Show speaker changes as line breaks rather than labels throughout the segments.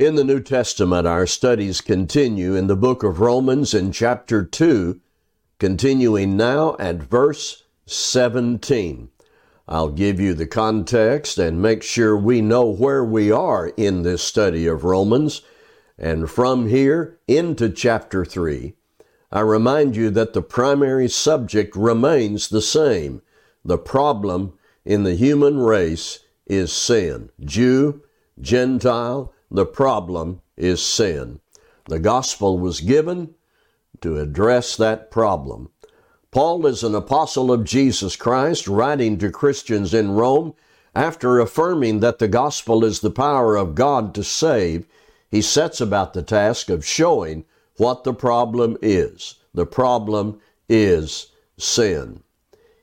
In the New Testament, our studies continue in the book of Romans in chapter 2, continuing now at verse 17. I'll give you the context and make sure we know where we are in this study of Romans. And from here into chapter 3, I remind you that the primary subject remains the same. The problem in the human race is sin. Jew, Gentile, the problem is sin. The gospel was given to address that problem. Paul is an apostle of Jesus Christ, writing to Christians in Rome. After affirming that the gospel is the power of God to save, he sets about the task of showing what the problem is. The problem is sin.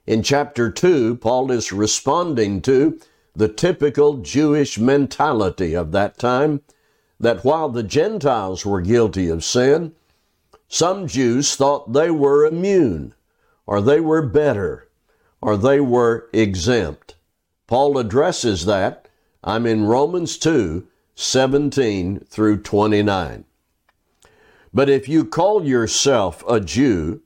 In chapter 2, Paul is responding to the typical Jewish mentality of that time that while the Gentiles were guilty of sin, some Jews thought they were immune, or they were better, or they were exempt. Paul addresses that. I'm in Romans 2 17 through 29. But if you call yourself a Jew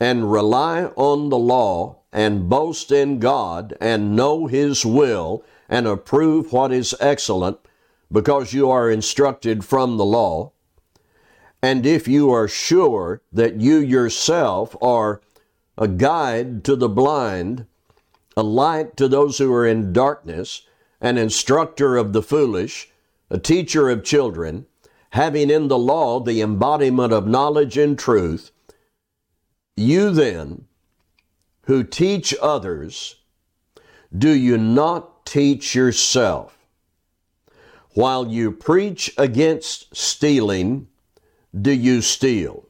and rely on the law and boast in God and know His will and approve what is excellent because you are instructed from the law. And if you are sure that you yourself are a guide to the blind, a light to those who are in darkness, an instructor of the foolish, a teacher of children, having in the law the embodiment of knowledge and truth, you then, who teach others, do you not teach yourself? While you preach against stealing, do you steal?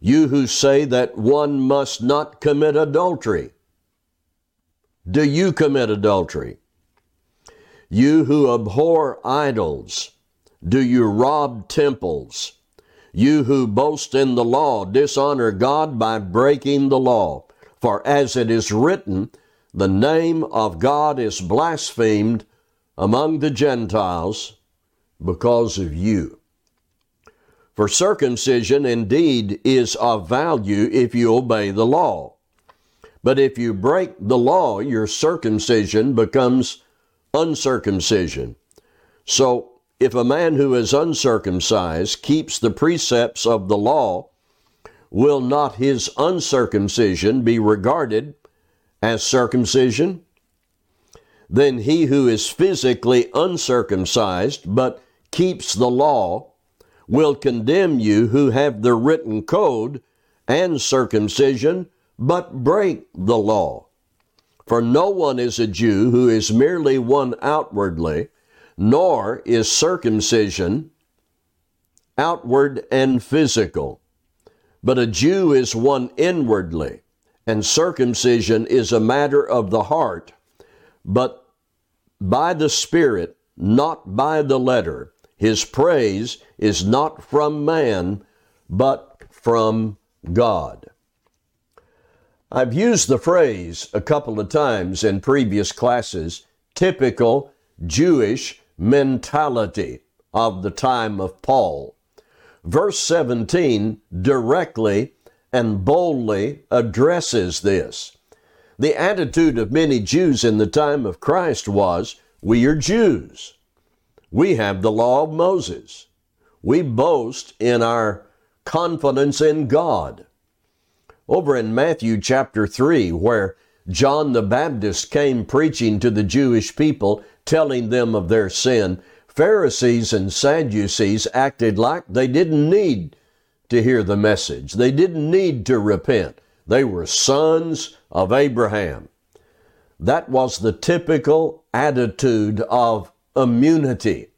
You who say that one must not commit adultery, do you commit adultery? You who abhor idols, do you rob temples? You who boast in the law dishonor God by breaking the law. For as it is written, the name of God is blasphemed among the Gentiles because of you. For circumcision indeed is of value if you obey the law. But if you break the law, your circumcision becomes uncircumcision. So if a man who is uncircumcised keeps the precepts of the law, will not his uncircumcision be regarded as circumcision? Then he who is physically uncircumcised but keeps the law will condemn you who have the written code and circumcision but break the law. For no one is a Jew who is merely one outwardly, nor is circumcision outward and physical but a Jew is one inwardly, and circumcision is a matter of the heart, but by the Spirit, not by the letter. His praise is not from man, but from God. I've used the phrase a couple of times in previous classes typical Jewish mentality of the time of Paul. Verse 17 directly and boldly addresses this. The attitude of many Jews in the time of Christ was, We are Jews. We have the law of Moses. We boast in our confidence in God. Over in Matthew chapter 3, where John the Baptist came preaching to the Jewish people, telling them of their sin, Pharisees and Sadducees acted like they didn't need to hear the message. They didn't need to repent. They were sons of Abraham. That was the typical attitude of immunity,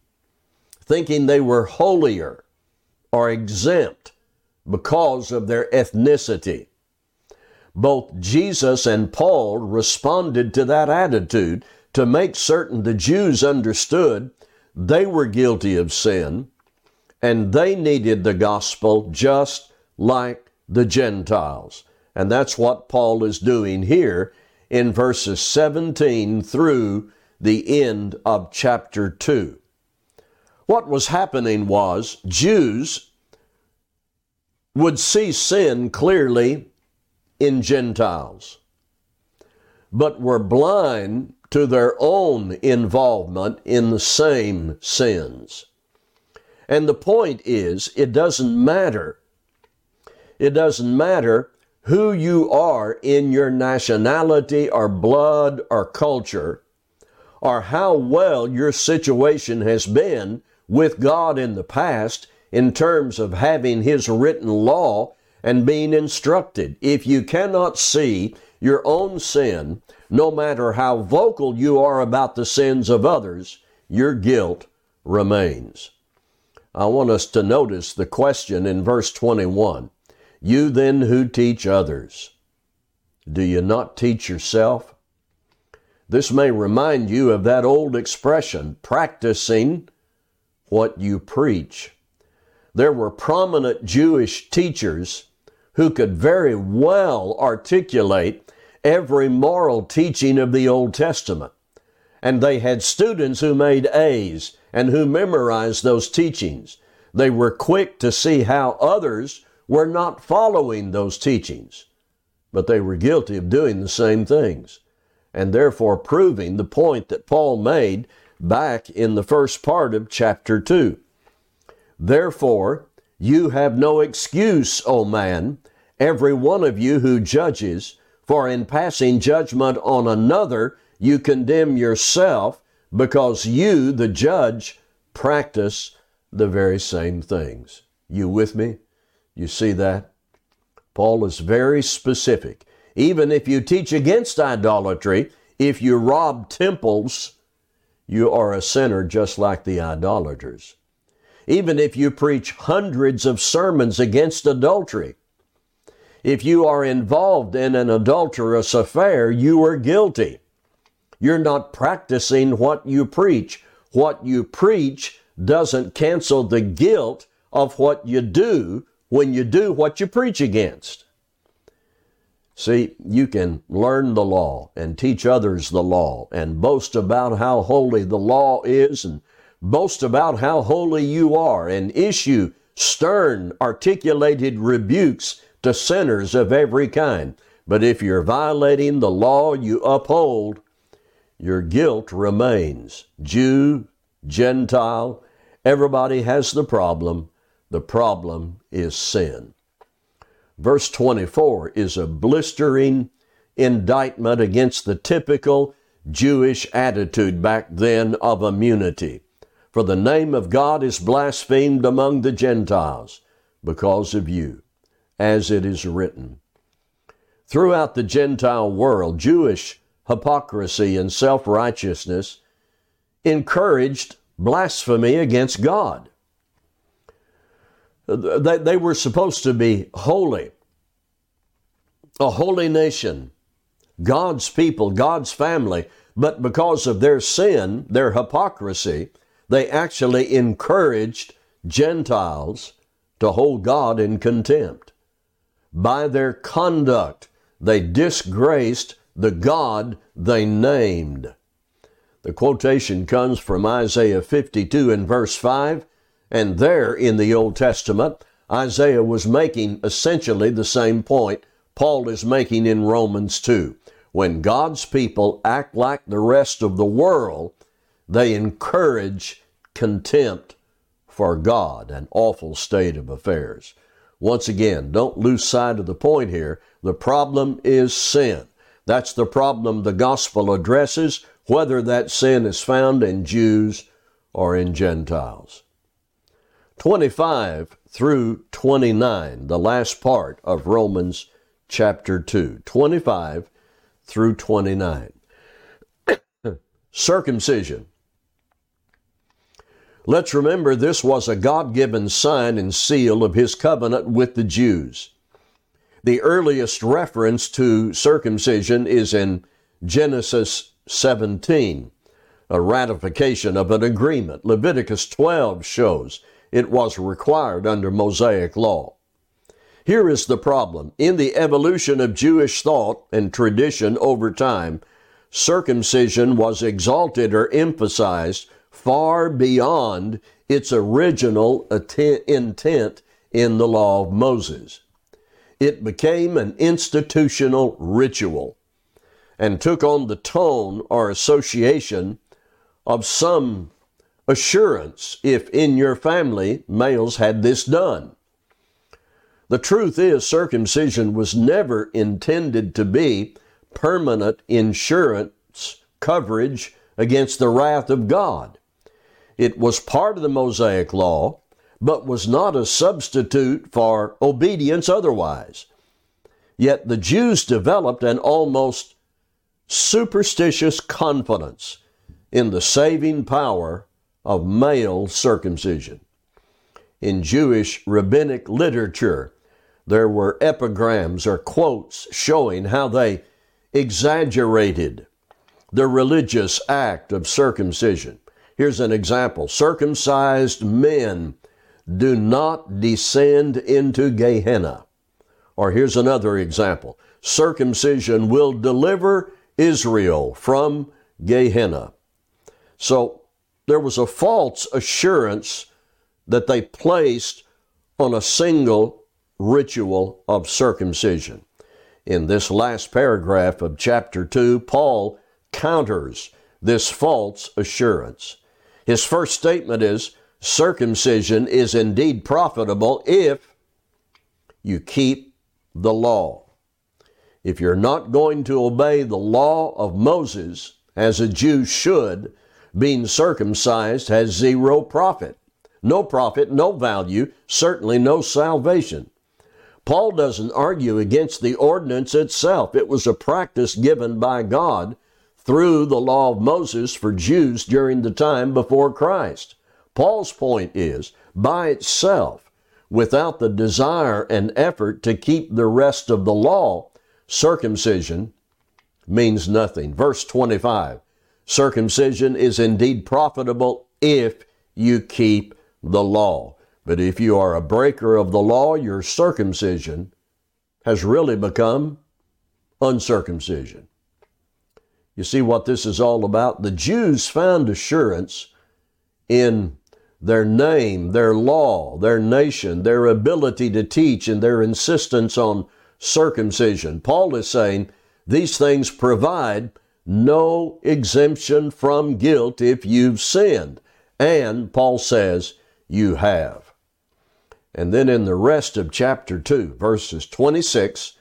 thinking they were holier or exempt because of their ethnicity. Both Jesus and Paul responded to that attitude to make certain the Jews understood they were guilty of sin and they needed the gospel just like the Gentiles. And that's what Paul is doing here in verses 17 through the end of chapter 2. What was happening was Jews would see sin clearly in Gentiles, but were blind to their own involvement in the same sins. And the point is, it doesn't matter. It doesn't matter who you are in your nationality or blood or culture, or how well your situation has been with God in the past in terms of having His written law and being instructed. If you cannot see your own sin, no matter how vocal you are about the sins of others, your guilt remains. I want us to notice the question in verse 21. You then who teach others, do you not teach yourself? This may remind you of that old expression, practicing what you preach. There were prominent Jewish teachers who could very well articulate every moral teaching of the Old Testament. And they had students who made A's and who memorized those teachings. They were quick to see how others were not following those teachings, but they were guilty of doing the same things, and therefore proving the point that Paul made back in the first part of chapter 2. Therefore, you have no excuse, O man, every one of you who judges, for in passing judgment on another, you condemn yourself, because you, the judge, practice the very same things. You with me? You see that? Paul is very specific. Even if you teach against idolatry, if you rob temples, you are a sinner just like the idolaters. Even if you preach hundreds of sermons against adultery, if you are involved in an adulterous affair, you are guilty. You're not practicing what you preach. What you preach doesn't cancel the guilt of what you do when you do what you preach against. See, you can learn the law and teach others the law and boast about how holy the law is and boast about how holy you are and issue stern, articulated rebukes to sinners of every kind. But if you're violating the law you uphold, your guilt remains. Jew, Gentile, everybody has the problem. The problem is sin. Verse 24 is a blistering indictment against the typical Jewish attitude back then of immunity. For the name of God is blasphemed among the Gentiles because of you as it is written. Throughout the Gentile world, Jewish hypocrisy and self righteousness encouraged blasphemy against God. They, they were supposed to be holy, a holy nation, God's people, God's family, but because of their sin, their hypocrisy, they actually encouraged Gentiles to hold God in contempt. By their conduct, they disgraced the God they named. The quotation comes from Isaiah 52 and verse 5, and there in the Old Testament, Isaiah was making essentially the same point Paul is making in Romans 2. When God's people act like the rest of the world, they encourage contempt for God, an awful state of affairs. Once again, don't lose sight of the point here. The problem is sin. That's the problem the gospel addresses, whether that sin is found in Jews or in Gentiles. 25 through 29, the last part of Romans chapter 2. 25 through 29. Circumcision Let's remember this was a God given sign and seal of his covenant with the Jews. The earliest reference to circumcision is in Genesis 17, a ratification of an agreement. Leviticus 12 shows it was required under Mosaic law. Here is the problem. In the evolution of Jewish thought and tradition over time, circumcision was exalted or emphasized far beyond its original intent in the law of Moses. It became an institutional ritual and took on the tone or association of some assurance if in your family males had this done. The truth is, circumcision was never intended to be permanent insurance coverage against the wrath of God. It was part of the Mosaic law, but was not a substitute for obedience otherwise. Yet the Jews developed an almost superstitious confidence in the saving power of male circumcision. In Jewish rabbinic literature, there were epigrams or quotes showing how they exaggerated the religious act of circumcision. Here's an example circumcised men do not descend into Gehenna. Or here's another example circumcision will deliver Israel from Gehenna. So there was a false assurance that they placed on a single ritual of circumcision. In this last paragraph of chapter 2, Paul counters this false assurance. His first statement is circumcision is indeed profitable if you keep the law. If you're not going to obey the law of Moses, as a Jew should, being circumcised has zero profit. No profit, no value, certainly no salvation. Paul doesn't argue against the ordinance itself. It was a practice given by God through the law of Moses for Jews during the time before Christ. Paul's point is, by itself, without the desire and effort to keep the rest of the law, circumcision means nothing. Verse 25 Circumcision is indeed profitable if you keep the law. But if you are a breaker of the law, your circumcision has really become uncircumcision. You see what this is all about? The Jews found assurance in their name, their law, their nation, their ability to teach, and their insistence on circumcision. Paul is saying these things provide no exemption from guilt if you've sinned. And Paul says, you have. And then in the rest of chapter 2, verses 26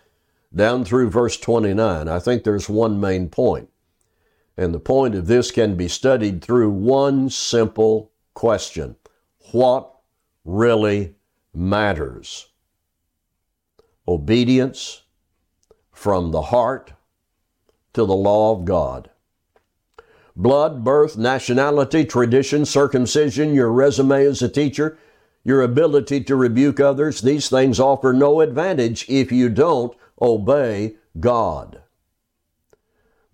down through verse 29, I think there's one main point. And the point of this can be studied through one simple question What really matters? Obedience from the heart to the law of God. Blood, birth, nationality, tradition, circumcision, your resume as a teacher, your ability to rebuke others, these things offer no advantage if you don't obey God.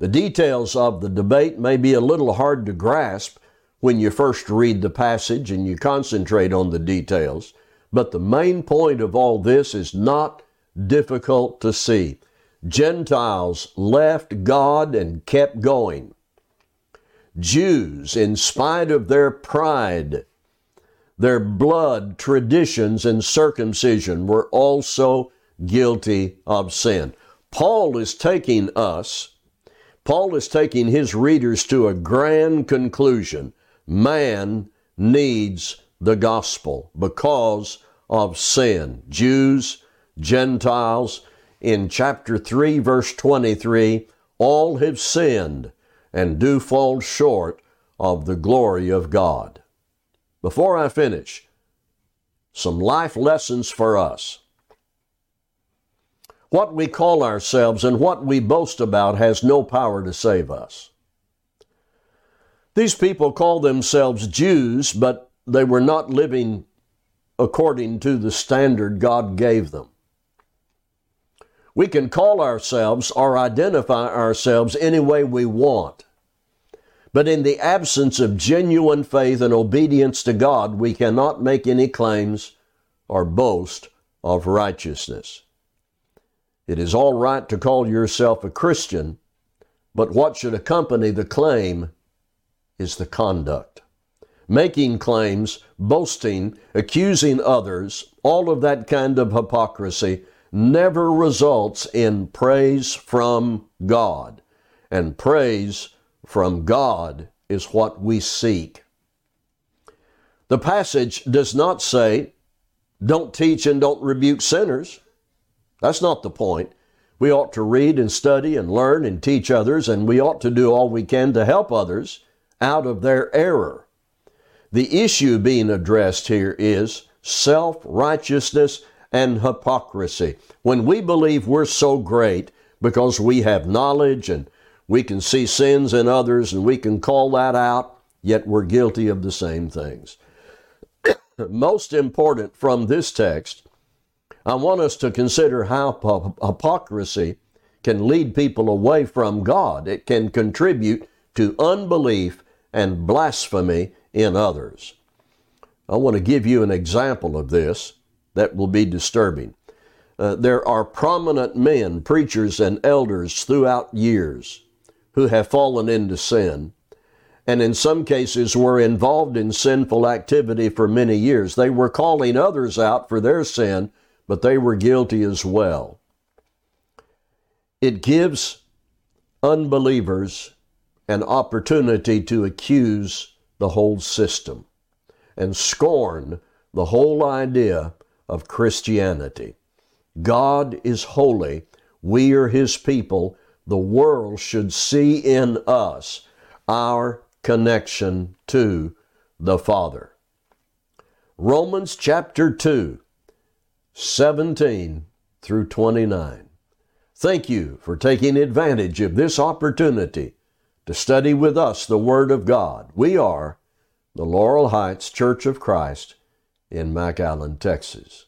The details of the debate may be a little hard to grasp when you first read the passage and you concentrate on the details, but the main point of all this is not difficult to see. Gentiles left God and kept going. Jews, in spite of their pride, their blood, traditions, and circumcision, were also guilty of sin. Paul is taking us Paul is taking his readers to a grand conclusion. Man needs the gospel because of sin. Jews, Gentiles, in chapter 3, verse 23, all have sinned and do fall short of the glory of God. Before I finish, some life lessons for us. What we call ourselves and what we boast about has no power to save us. These people call themselves Jews, but they were not living according to the standard God gave them. We can call ourselves or identify ourselves any way we want. But in the absence of genuine faith and obedience to God, we cannot make any claims or boast of righteousness. It is all right to call yourself a Christian, but what should accompany the claim is the conduct. making claims, boasting, accusing others, all of that kind of hypocrisy never results in praise from God. And praise from God is what we seek. The passage does not say, don't teach and don't rebuke sinners. That's not the point. We ought to read and study and learn and teach others, and we ought to do all we can to help others out of their error. The issue being addressed here is self righteousness and hypocrisy. When we believe we're so great because we have knowledge and we can see sins in others and we can call that out, yet we're guilty of the same things. Most important from this text, I want us to consider how hypocrisy can lead people away from God. It can contribute to unbelief and blasphemy in others. I want to give you an example of this that will be disturbing. Uh, there are prominent men, preachers, and elders throughout years who have fallen into sin, and in some cases were involved in sinful activity for many years. They were calling others out for their sin, but they were guilty as well. It gives unbelievers an opportunity to accuse the whole system and scorn the whole idea of Christianity. God is holy. We are His people. The world should see in us our connection to the Father. Romans chapter 2, 17 through 29. Thank you for taking advantage of this opportunity to study with us the Word of God. We are the Laurel Heights Church of Christ in McAllen, Texas.